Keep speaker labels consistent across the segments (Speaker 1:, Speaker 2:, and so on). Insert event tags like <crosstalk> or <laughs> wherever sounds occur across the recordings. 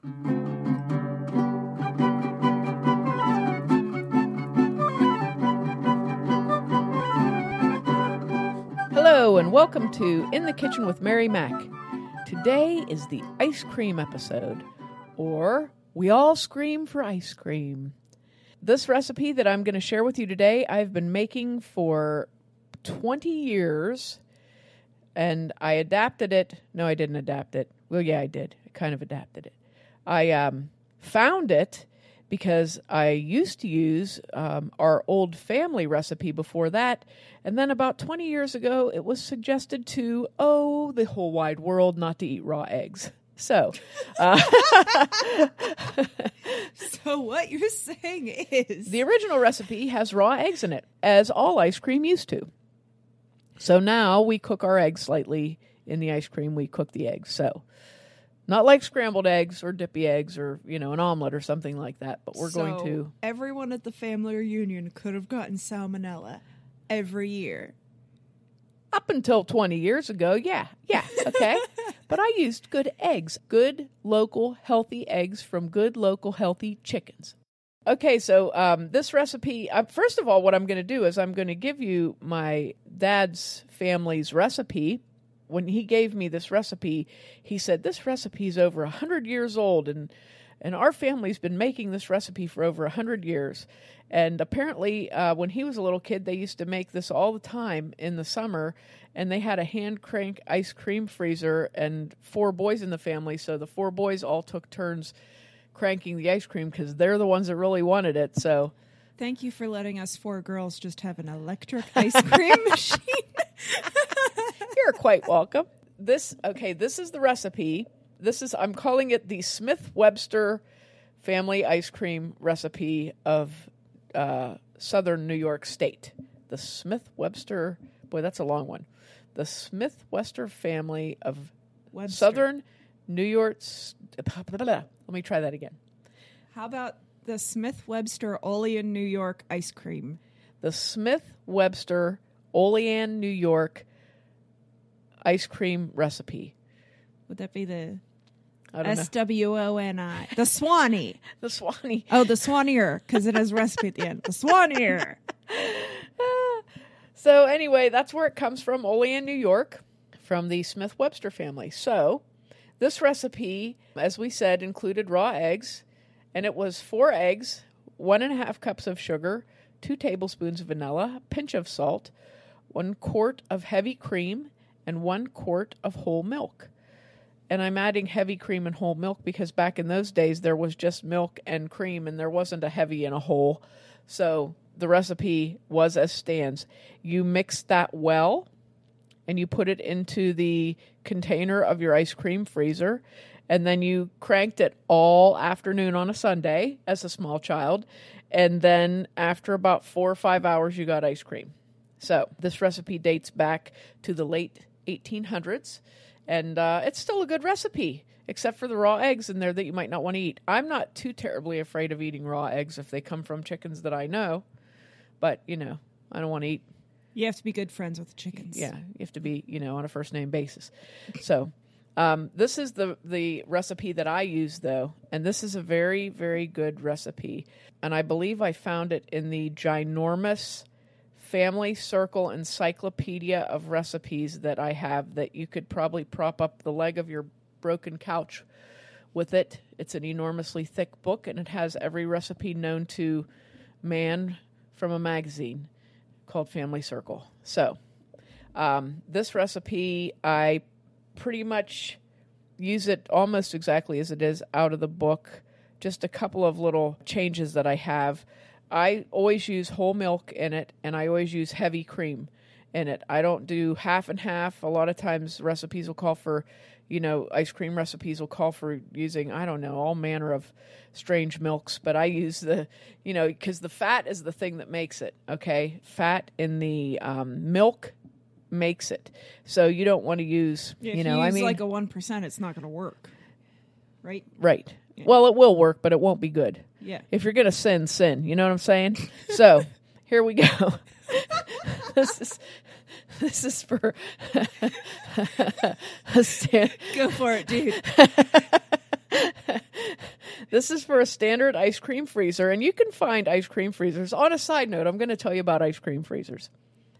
Speaker 1: Hello, and welcome to In the Kitchen with Mary Mac. Today is the ice cream episode, or We All Scream for Ice Cream. This recipe that I'm going to share with you today, I've been making for 20 years, and I adapted it. No, I didn't adapt it. Well, yeah, I did. I kind of adapted it. I um, found it because I used to use um, our old family recipe before that. And then about 20 years ago, it was suggested to, oh, the whole wide world not to eat raw eggs. So, uh, <laughs>
Speaker 2: So what you're saying is
Speaker 1: the original recipe has raw eggs in it, as all ice cream used to. So now we cook our eggs slightly in the ice cream. We cook the eggs. So, not like scrambled eggs or dippy eggs or, you know, an omelet or something like that, but we're going
Speaker 2: So
Speaker 1: to.
Speaker 2: everyone at the family reunion could have gotten salmonella every year.
Speaker 1: Up until 20 years ago, yeah, yeah, okay. <laughs> but I used good eggs, good local healthy eggs from good local healthy chickens. Okay, so um, this recipe, uh, first of all, what I'm going to do is I'm going to give you my dad's family's recipe. When he gave me this recipe, he said, This recipe is over 100 years old, and, and our family's been making this recipe for over 100 years. And apparently, uh, when he was a little kid, they used to make this all the time in the summer, and they had a hand crank ice cream freezer and four boys in the family. So the four boys all took turns cranking the ice cream because they're the ones that really wanted it. So
Speaker 2: Thank you for letting us four girls just have an electric ice cream <laughs> machine. <laughs>
Speaker 1: you're quite welcome. This okay, this is the recipe. This is I'm calling it the Smith Webster family ice cream recipe of uh, southern New York State. The Smith Webster boy, that's a long one. The Smith Webster family of
Speaker 2: Webster.
Speaker 1: southern New York. Let me try that again.
Speaker 2: How about the Smith Webster Olean New York ice cream?
Speaker 1: the Smith Webster Olean, New York ice cream recipe.
Speaker 2: Would that be the
Speaker 1: I don't know.
Speaker 2: S W O N I? The Swanee. <laughs>
Speaker 1: The Swanee.
Speaker 2: Oh, the Swanier, because it has recipe at the end. The Swanier. <laughs>
Speaker 1: So anyway, that's where it comes from, Olean, New York, from the Smith Webster family. So this recipe, as we said, included raw eggs, and it was four eggs, one and a half cups of sugar, two tablespoons of vanilla, a pinch of salt, one quart of heavy cream, and one quart of whole milk. And I'm adding heavy cream and whole milk because back in those days there was just milk and cream and there wasn't a heavy and a whole. So the recipe was as stands. You mix that well and you put it into the container of your ice cream freezer. And then you cranked it all afternoon on a Sunday as a small child. And then after about four or five hours, you got ice cream. So this recipe dates back to the late 1800s. And uh, it's still a good recipe, except for the raw eggs in there that you might not want to eat. I'm not too terribly afraid of eating raw eggs if they come from chickens that I know. But, you know, I don't want to eat
Speaker 2: You have to be good friends with the chickens.
Speaker 1: yeah, you have to be, you know, on a first name basis. So, um, this is the the recipe that I use though, and this is a very very good recipe, and I believe I found it in the ginormous Family Circle Encyclopedia of recipes that I have. That you could probably prop up the leg of your broken couch with it. It's an enormously thick book, and it has every recipe known to man from a magazine called Family Circle. So, um, this recipe, I pretty much use it almost exactly as it is out of the book. Just a couple of little changes that I have. I always use whole milk in it, and I always use heavy cream in it. I don't do half and half. A lot of times, recipes will call for, you know, ice cream recipes will call for using, I don't know, all manner of strange milks, but I use the, you know, because the fat is the thing that makes it, okay? Fat in the um, milk makes it. So you don't want to use,
Speaker 2: If
Speaker 1: you know, I
Speaker 2: use
Speaker 1: mean,
Speaker 2: like a one percent, it's not going to work, right?
Speaker 1: right. Well, it will work, but it won't be good.
Speaker 2: Yeah.
Speaker 1: If you're gonna sin, sin. You know what I'm saying? so <laughs> here we go. <laughs> this is this is for <laughs> a stand,
Speaker 2: Go for it, dude.
Speaker 1: This is for a standard ice cream freezer, and you can find ice cream freezers. On a side note, I'm going to tell you about ice cream freezers.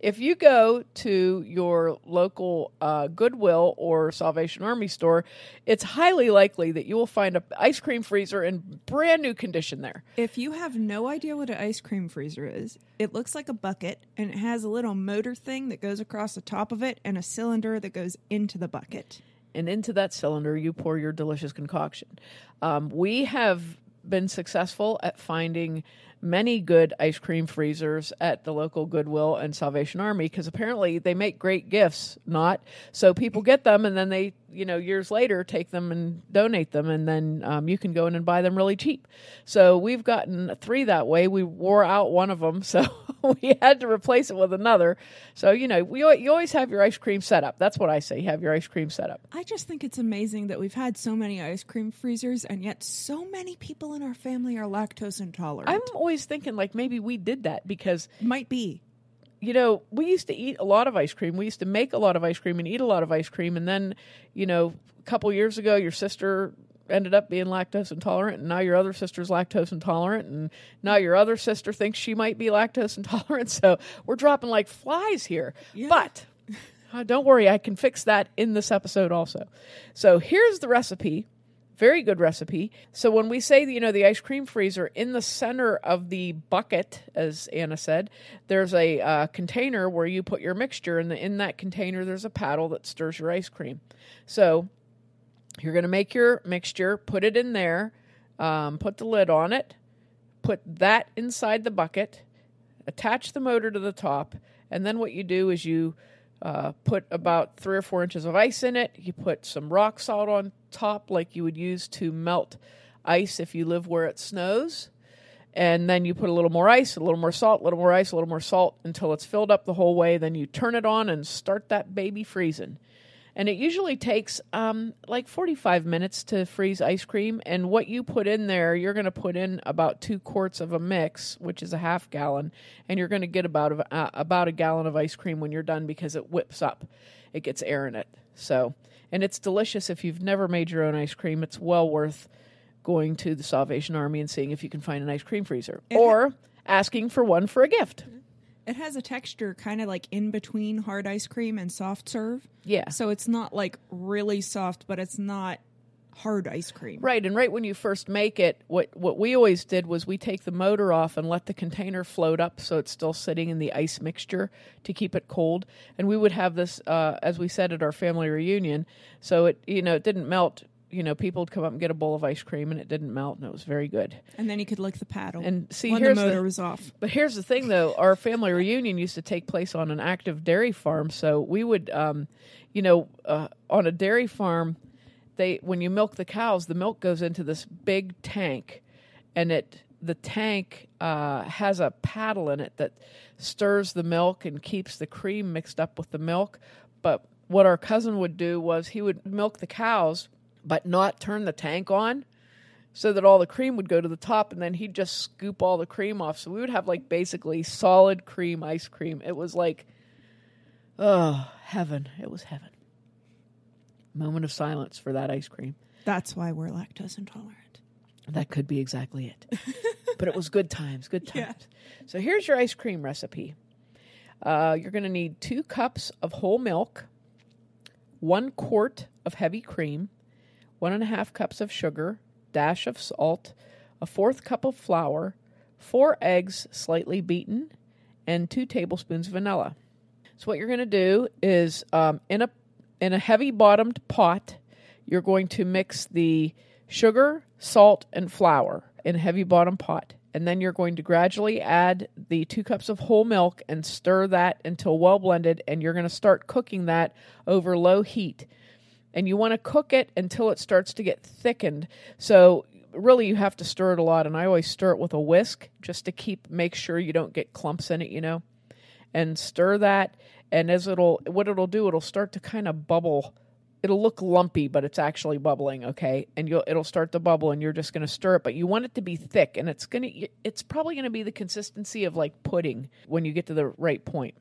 Speaker 1: If you go to your local uh, Goodwill or Salvation Army store, it's highly likely that you will find an ice cream freezer in brand new condition there.
Speaker 2: If you have no idea what an ice cream freezer is, it looks like a bucket and it has a little motor thing that goes across the top of it and a cylinder that goes into the bucket.
Speaker 1: and into that cylinder you pour your delicious concoction. Um, we have been successful at finding many good ice cream freezers at the local Goodwill and Salvation Army because apparently they make great gifts, not so people get them and then they, you know, years later take them and donate them and then um, you can go in and buy them really cheap. So we've gotten three that way. We wore out one of them, <laughs> so <laughs> we had to replace it with another. So you know, we you always have your ice cream set up. That's what I say. Have your ice cream set up.
Speaker 2: I just think it's amazing that we've had so many ice cream freezers and yet so many people in our family are lactose intolerant.
Speaker 1: I'm always thinking like maybe we did that because
Speaker 2: Might be.
Speaker 1: you know we used to eat a lot of ice cream. We used to make a lot of ice cream and eat a lot of ice cream, and then you know a couple years ago your sister ended up being lactose intolerant and now your other sister's lactose intolerant and now your other sister thinks she might be lactose <laughs> intolerant so we're dropping like flies here
Speaker 2: Yeah.
Speaker 1: but uh, don't worry i can fix that in this episode also so here's the recipe very good recipe. So when we say, you know, the ice cream freezer in the center of the bucket, as Anna said, there's a uh, container where you put your mixture, and in that container there's a paddle that stirs your ice cream. So you're going to make your mixture, put it in there, um, put the lid on it, put that inside the bucket, attach the motor to the top, and then what you do is you uh, put about three or four inches of ice in it. You put some rock salt on top, like you would use to melt ice if you live where it snows. And then you put a little more ice, a little more salt, a little more ice, a little more salt until it's filled up the whole way. Then you turn it on and start that baby freezing. And it usually takes um, like 45 minutes to freeze ice cream. And what you put in there, you're going to put in about two quarts of a mix, which is a half gallon, and you're going to get about a, uh, about a gallon of ice cream when you're done because it whips up. It gets air in it. So, and it's delicious if you've never made your own ice cream. It's well worth going to the Salvation Army and seeing if you can find an ice cream freezer or asking for one for a gift.
Speaker 2: It has a texture kind of like in between hard ice cream and soft serve.
Speaker 1: Yeah.
Speaker 2: So it's not like really soft, but it's not hard ice cream.
Speaker 1: Right, and right when you first make it, what what we always did was we take the motor off and let the container float up so it's still sitting in the ice mixture to keep it cold. And we would have this, uh, as we said at our family reunion, so it you know it didn't melt. You know, people would come up and get a bowl of ice cream, and it didn't melt, and it was very good.
Speaker 2: And then you could lick the paddle.
Speaker 1: And see,
Speaker 2: when the motor
Speaker 1: the-
Speaker 2: was off.
Speaker 1: But here's the thing, though: our family reunion used to take place on an active dairy farm, so we would, um, you know, uh, on a dairy farm, they when you milk the cows, the milk goes into this big tank, and it the tank uh, has a paddle in it that stirs the milk and keeps the cream mixed up with the milk. But what our cousin would do was he would milk the cows, but not turn the tank on so that all the cream would go to the top and then he'd just scoop all the cream off. So we would have like basically solid cream ice cream. It was like, oh, heaven. It was heaven. Moment of silence for that ice cream.
Speaker 2: That's why we're lactose intolerant.
Speaker 1: That could be exactly it. <laughs> but it was good times, good times.
Speaker 2: Yeah.
Speaker 1: So here's your ice cream recipe. Uh, you're going to need two cups of whole milk, one quart of heavy cream, one and a half cups of sugar, dash of salt, a fourth cup of flour, four eggs slightly beaten, and two tablespoons vanilla. So what you're going to do is um, in a in a heavy bottomed pot, you're going to mix the sugar, salt, and flour in a heavy bottom pot. And then you're going to gradually add the two cups of whole milk and stir that until well blended. And you're going to start cooking that over low heat. And you want to cook it until it starts to get thickened. So really you have to stir it a lot. And I always stir it with a whisk just to keep make sure you don't get clumps in it, you know and stir that and as it'll what it'll do it'll start to kind of bubble it'll look lumpy but it's actually bubbling okay and you'll it'll start to bubble and you're just going to stir it but you want it to be thick and it's going to it's probably going to be the consistency of like pudding when you get to the right point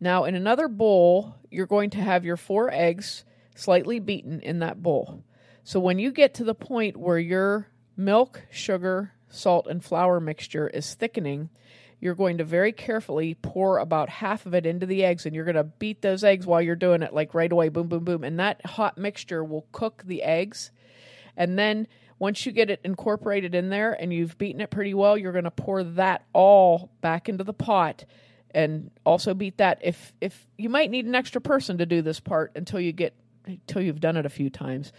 Speaker 1: now in another bowl you're going to have your four eggs slightly beaten in that bowl. So when you get to the point where your milk, sugar, salt, and flour mixture is thickening, you're going to very carefully pour about half of it into the eggs and you're going to beat those eggs while you're doing it like right away boom boom boom. And that hot mixture will cook the eggs. And then once you get it incorporated in there and you've beaten it pretty well you're going to pour that all back into the pot and also beat that. If if you might need an extra person to do this part until you get until you've done it a few times.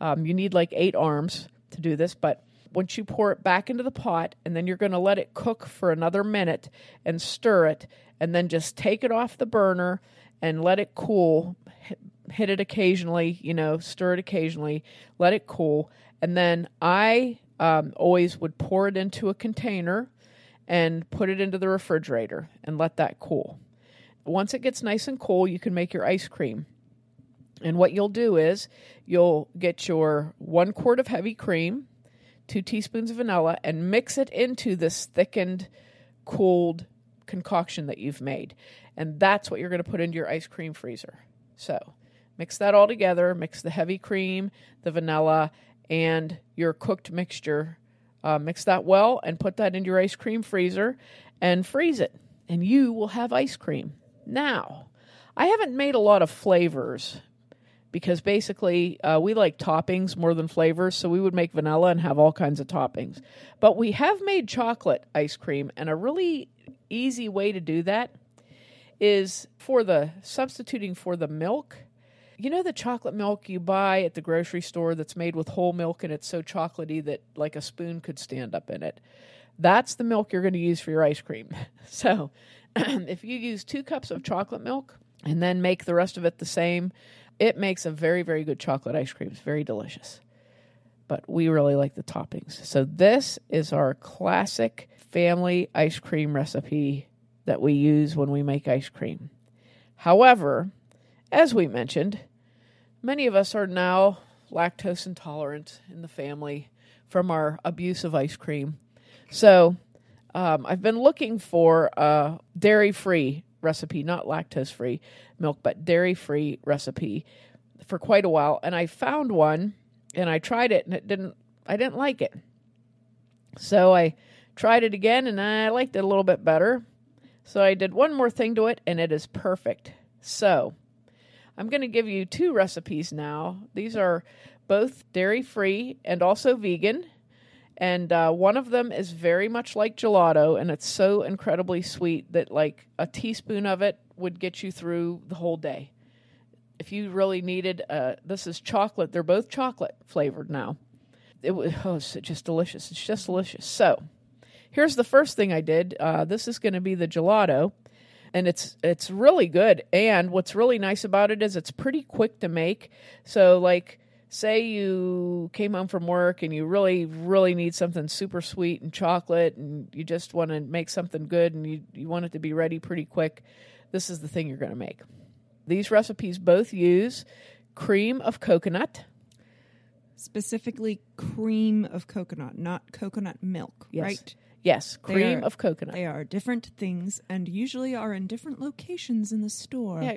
Speaker 1: Um, you need like eight arms to do this but once you pour it back into the pot and then you're going to let it cook for another minute and stir it and then just take it off the burner and let it cool hit, it occasionally you know stir it occasionally let it cool. And then i um, always would pour it into a container and put it into the refrigerator and let that cool. Once it gets nice and cool you can make your ice cream and what you'll do is you'll get your one quart of heavy cream two teaspoons of vanilla, and mix it into this thickened, cooled concoction that you've made. And that's what you're going to put into your ice cream freezer. So mix that all together, mix the heavy cream, the vanilla, and your cooked mixture. Uh, mix that well and put that in your ice cream freezer and freeze it. And you will have ice cream. Now, I haven't made a lot of flavors because basically uh, we like toppings more than flavors, so we would make vanilla and have all kinds of toppings. But we have made chocolate ice cream, and a really easy way to do that is for the substituting for the milk. You know the chocolate milk you buy at the grocery store that's made with whole milk and it's so chocolatey that like a spoon could stand up in it. That's the milk you're going to use for your ice cream. <laughs> So, <clears throat> if you use 2 cups of chocolate milk and then make the rest of it the same it makes a very, very good chocolate ice cream. It's very delicious. But we really like the toppings. So, this is our classic family ice cream recipe that we use when we make ice cream. However, as we mentioned, many of us are now lactose intolerant in the family from our abuse of ice cream. So, um, I've been looking for a dairy free recipe, not lactose free milk, but dairy free recipe for quite a while. And I found one and I tried it and it didn't, I didn't like it. So I tried it again and I liked it a little bit better. So I did one more thing to it and it is perfect. So I'm going to give you two recipes now. These are both dairy free and also vegan and uh, one of them is very much like gelato and it's so incredibly sweet that like a teaspoon of it would get you through the whole day. If you really needed uh, this is chocolate. They're both chocolate flavored now. It was oh, it's just delicious. It's just delicious. So here's the first thing i did. Uh, this is going to be the gelato and it's it's really good. And what's really nice about it is it's pretty quick to make. So like say you came home from work and you really, really need something super sweet and chocolate and you just want to make something good and you, you want it to be ready pretty quick, this is the thing you're going to make. These recipes both use cream of coconut.
Speaker 2: Specifically, cream of coconut, not coconut milk,
Speaker 1: yes.
Speaker 2: right?
Speaker 1: Yes, cream
Speaker 2: are,
Speaker 1: of coconut.
Speaker 2: They are different things and usually are in different locations in the store.
Speaker 1: Yeah,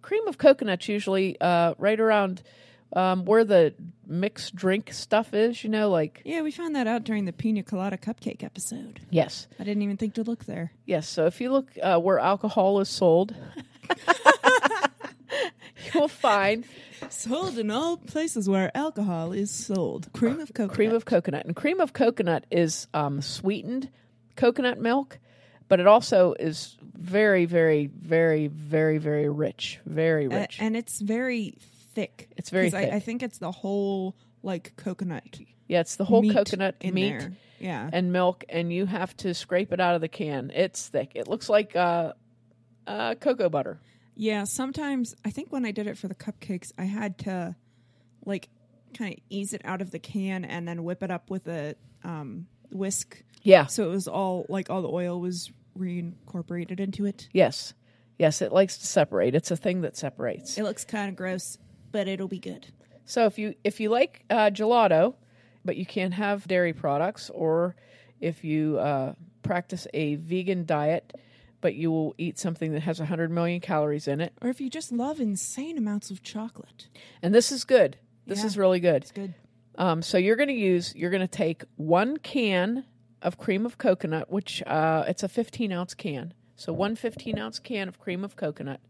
Speaker 1: cream of coconut's usually uh, right around um, where the mixed drink stuff is, you know, like.
Speaker 2: Yeah, we found that out during the pina colada cupcake episode.
Speaker 1: Yes.
Speaker 2: I didn't even think to look there.
Speaker 1: Yes. So if you look uh, where alcohol is sold, <laughs> <laughs> you'll find.
Speaker 2: Sold in all places where alcohol is sold. Cream of coconut.
Speaker 1: Cream of coconut. And cream of coconut is um, sweetened coconut milk, but it also is very, very, very, very, very rich. Very rich.
Speaker 2: And it's very thick.
Speaker 1: It's very thick.
Speaker 2: I, I think it's the whole like coconut
Speaker 1: yeah, it's the whole
Speaker 2: meat
Speaker 1: coconut
Speaker 2: in
Speaker 1: meat
Speaker 2: there. Yeah.
Speaker 1: and milk, and you have to scrape it out of the can. It's thick. It looks like uh, uh, cocoa butter.
Speaker 2: yeah, sometimes I think when I did it for the cupcakes, I had to like kind of ease it out of the can and then whip it up with a um, whisk,
Speaker 1: Yeah.
Speaker 2: so it was all like all the oil was reincorporated into it.
Speaker 1: Yes. Yes, it likes to separate. It's a thing that separates.
Speaker 2: It looks kind of gross, but it'll be good.
Speaker 1: So if you if you like uh, gelato, but you can't have dairy products, or if you uh, practice a vegan diet, but you will eat something that has 100 million calories in it,
Speaker 2: Or if you just love insane amounts of chocolate,
Speaker 1: and this is good. This
Speaker 2: Yeah.
Speaker 1: is really good.
Speaker 2: it's good.
Speaker 1: Um, so you're going to use, you're going to take one can of cream of coconut, which uh, it's a 15 ounce can. So one 15 ounce can of cream of coconut,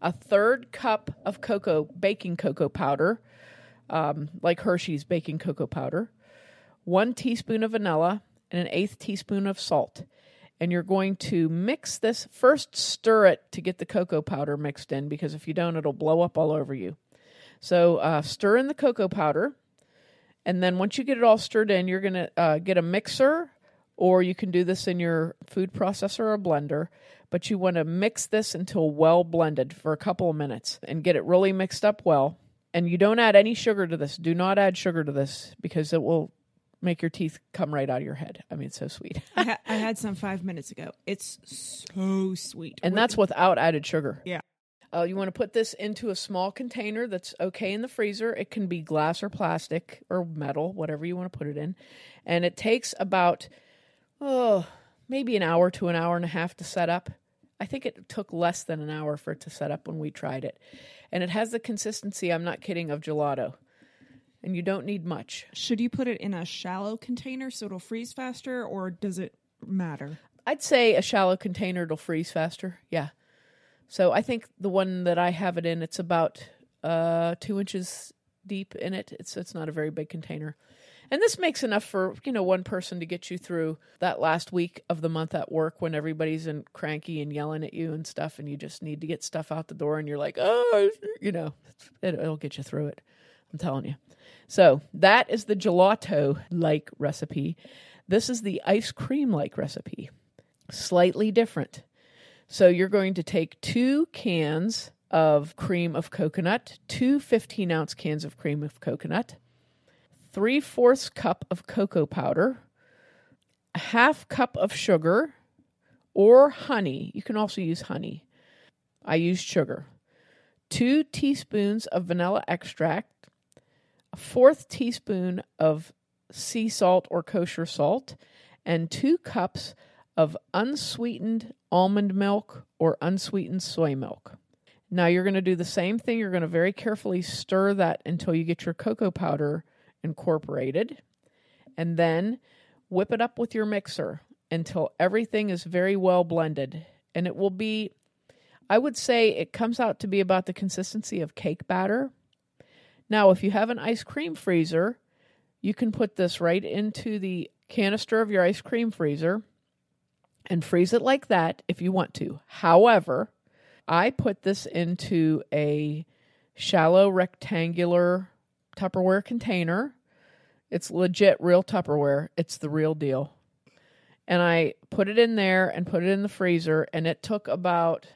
Speaker 1: a third cup of cocoa, baking cocoa powder, um, like Hershey's baking cocoa powder, one teaspoon of vanilla, and an eighth teaspoon of salt. And you're going to mix this, first stir it to get the cocoa powder mixed in, because if you don't, it'll blow up all over you. So uh, stir in the cocoa powder. And then once you get it all stirred in, you're going to uh, get a mixer, or you can do this in your food processor or blender. But you want to mix this until well blended for a couple of minutes and get it really mixed up well. And you don't add any sugar to this. Do not add sugar to this because it will make your teeth come right out of your head. I mean, it's so sweet.
Speaker 2: I, <laughs> ha- I had some five minutes ago. It's so sweet.
Speaker 1: and that's without added sugar.
Speaker 2: Yeah.
Speaker 1: Uh, you want to put this into a small container that's okay in the freezer. It can be glass or plastic or metal, whatever you want to put it in. And it takes about, oh, maybe an hour to an hour and a half to set up. I think it took less than an hour for it to set up when we tried it. And it has the consistency, I'm not kidding, of gelato. And you don't need much.
Speaker 2: Should you put it in a shallow container so it'll freeze faster, or does it matter?
Speaker 1: I'd say a shallow container it'll freeze faster. Yeah. So I think the one that I have it in, it's about uh, two inches deep in it. It's it's not a very big container, and this makes enough for you know one person to get you through that last week of the month at work when everybody's in cranky and yelling at you and stuff, and you just need to get stuff out the door, and you're like, oh, you know, it, it'll get you through it. I'm telling you. So that is the gelato like recipe. This is the ice cream like recipe. Slightly different. So you're going to take two cans of cream of coconut, two 15 ounce cans of cream of coconut, three fourths cup of cocoa powder, a half cup of sugar or honey. You can also use honey. I use sugar. Two teaspoons of vanilla extract, a fourth teaspoon of sea salt or kosher salt, and two cups of unsweetened almond milk or unsweetened soy milk. Now you're going to do the same thing. You're going to very carefully stir that until you get your cocoa powder incorporated. And then whip it up with your mixer until everything is very well blended. And it will be, I would say, it comes out to be about the consistency of cake batter. Now, if you have an ice cream freezer, you can put this right into the canister of your ice cream freezer and freeze it like that if you want to. However, I put this into a shallow rectangular Tupperware container. It's legit real Tupperware. It's the real deal. And I put it in there and put it in the freezer, and it took about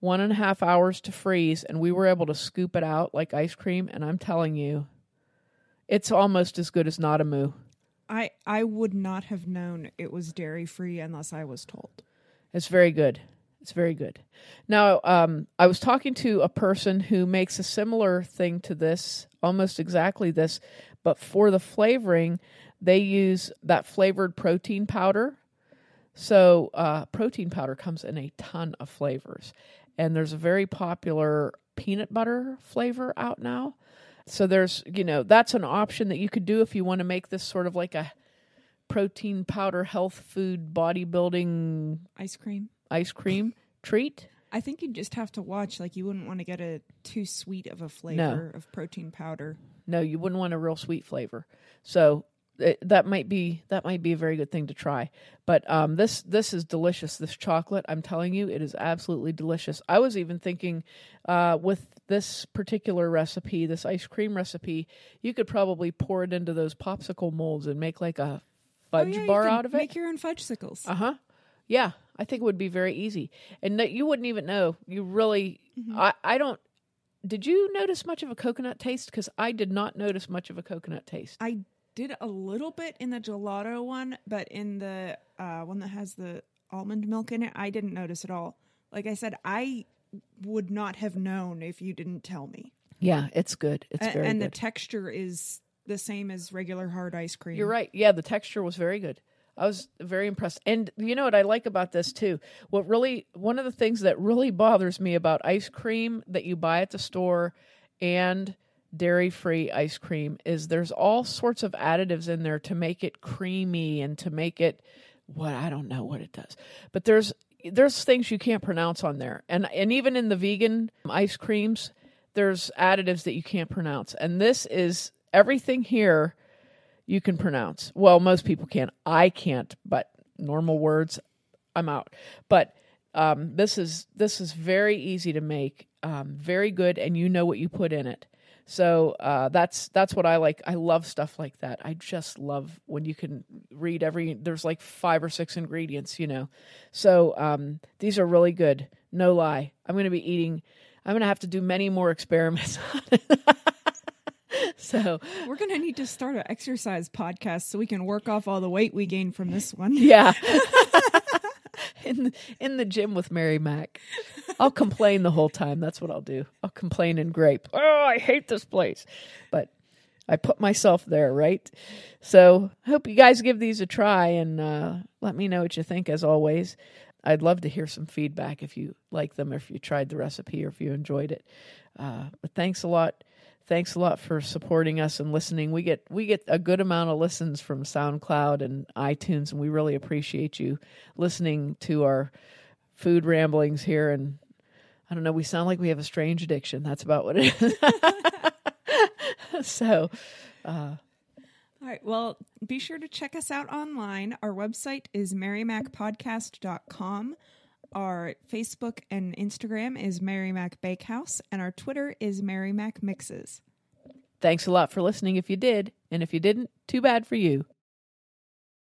Speaker 1: one and a half hours to freeze, and we were able to scoop it out like ice cream. And I'm telling you, it's almost as good as NadaMoo.
Speaker 2: I I would not have known it was dairy free unless I was told.
Speaker 1: It's very good. It's very good. Now, um, I was talking to a person who makes a similar thing to this, almost exactly this, but for the flavoring, they use that flavored protein powder. So, uh, protein powder comes in a ton of flavors, and there's a very popular peanut butter flavor out now. So there's, you know, that's an option that you could do if you want to make this sort of like a protein powder health food bodybuilding
Speaker 2: Ice cream.
Speaker 1: ice cream treat.
Speaker 2: I think you'd just have to watch. Like you wouldn't want to get a too sweet of a flavor of protein powder.
Speaker 1: No, you wouldn't want a real sweet flavor. So it, that might be that might be a very good thing to try. But um, this this is delicious. This chocolate, I'm telling you, it is absolutely delicious. I was even thinking uh, with this particular recipe, this ice cream recipe, you could probably pour it into those popsicle molds and make like a fudge
Speaker 2: Oh, yeah, you
Speaker 1: bar out of it.
Speaker 2: Make your own fudge sickles.
Speaker 1: Uh huh. Yeah, I think it would be very easy, and that you wouldn't even know. You really, I, I don't. Did you notice much of a coconut taste? Because I did not notice much of a coconut taste.
Speaker 2: I did a little bit in the gelato one, but in the uh, one that has the almond milk in it, I didn't notice at all. Like I said, I would not have known if you didn't tell me.
Speaker 1: Yeah, it's good. It's
Speaker 2: A-
Speaker 1: very
Speaker 2: and the texture is the same as regular hard ice cream.
Speaker 1: You're right. Yeah, the texture was very good. I was very impressed. And you know what I like about this too? What really one of the things that really bothers me about ice cream that you buy at the store and dairy free ice cream is there's all sorts of additives in there to make it creamy and to make it what I don't know what it does. But there's there's things you can't pronounce on there. And and even in the vegan ice creams, there's additives that you can't pronounce. And this is everything here you can pronounce. Well, most people can. I can't, but normal words I'm out. But um, this is this is very easy to make, um, very good, and you know what you put in it. So uh, that's that's what I like. I love stuff like that. I just love when you can read every. There's like five or six ingredients, you know. So um, these are really good. No lie. I'm going to be eating. I'm going to have to do many more <laughs> experiments on it. <laughs> so
Speaker 2: We're going to need to start an exercise podcast so we can work off all the weight we gained from this one.
Speaker 1: yeah. <laughs> in the, in the gym with Mary Mac. I'll complain the whole time. That's what I'll do. I'll complain and grape. Oh, I hate this place. But I put myself there, right? So I hope you guys give these a try and uh, let me know what you think as always. I'd love to hear some feedback if you like them, if you tried the recipe, or if you enjoyed it. Uh, but thanks a lot. Thanks a lot for supporting us and listening. We get we get a good amount of listens from SoundCloud and iTunes, and we really appreciate you listening to our food ramblings here. And I don't know, we sound like we have a strange addiction. That's about what it is. <laughs> so, uh,
Speaker 2: All right. Well, be sure to check us out online. Our website is marymacpodcast.com. Our Facebook and Instagram is Mary Mac Bakehouse, and our Twitter is Mary Mac Mixes.
Speaker 1: thanks a lot for listening if you did. And if you didn't, too bad for you.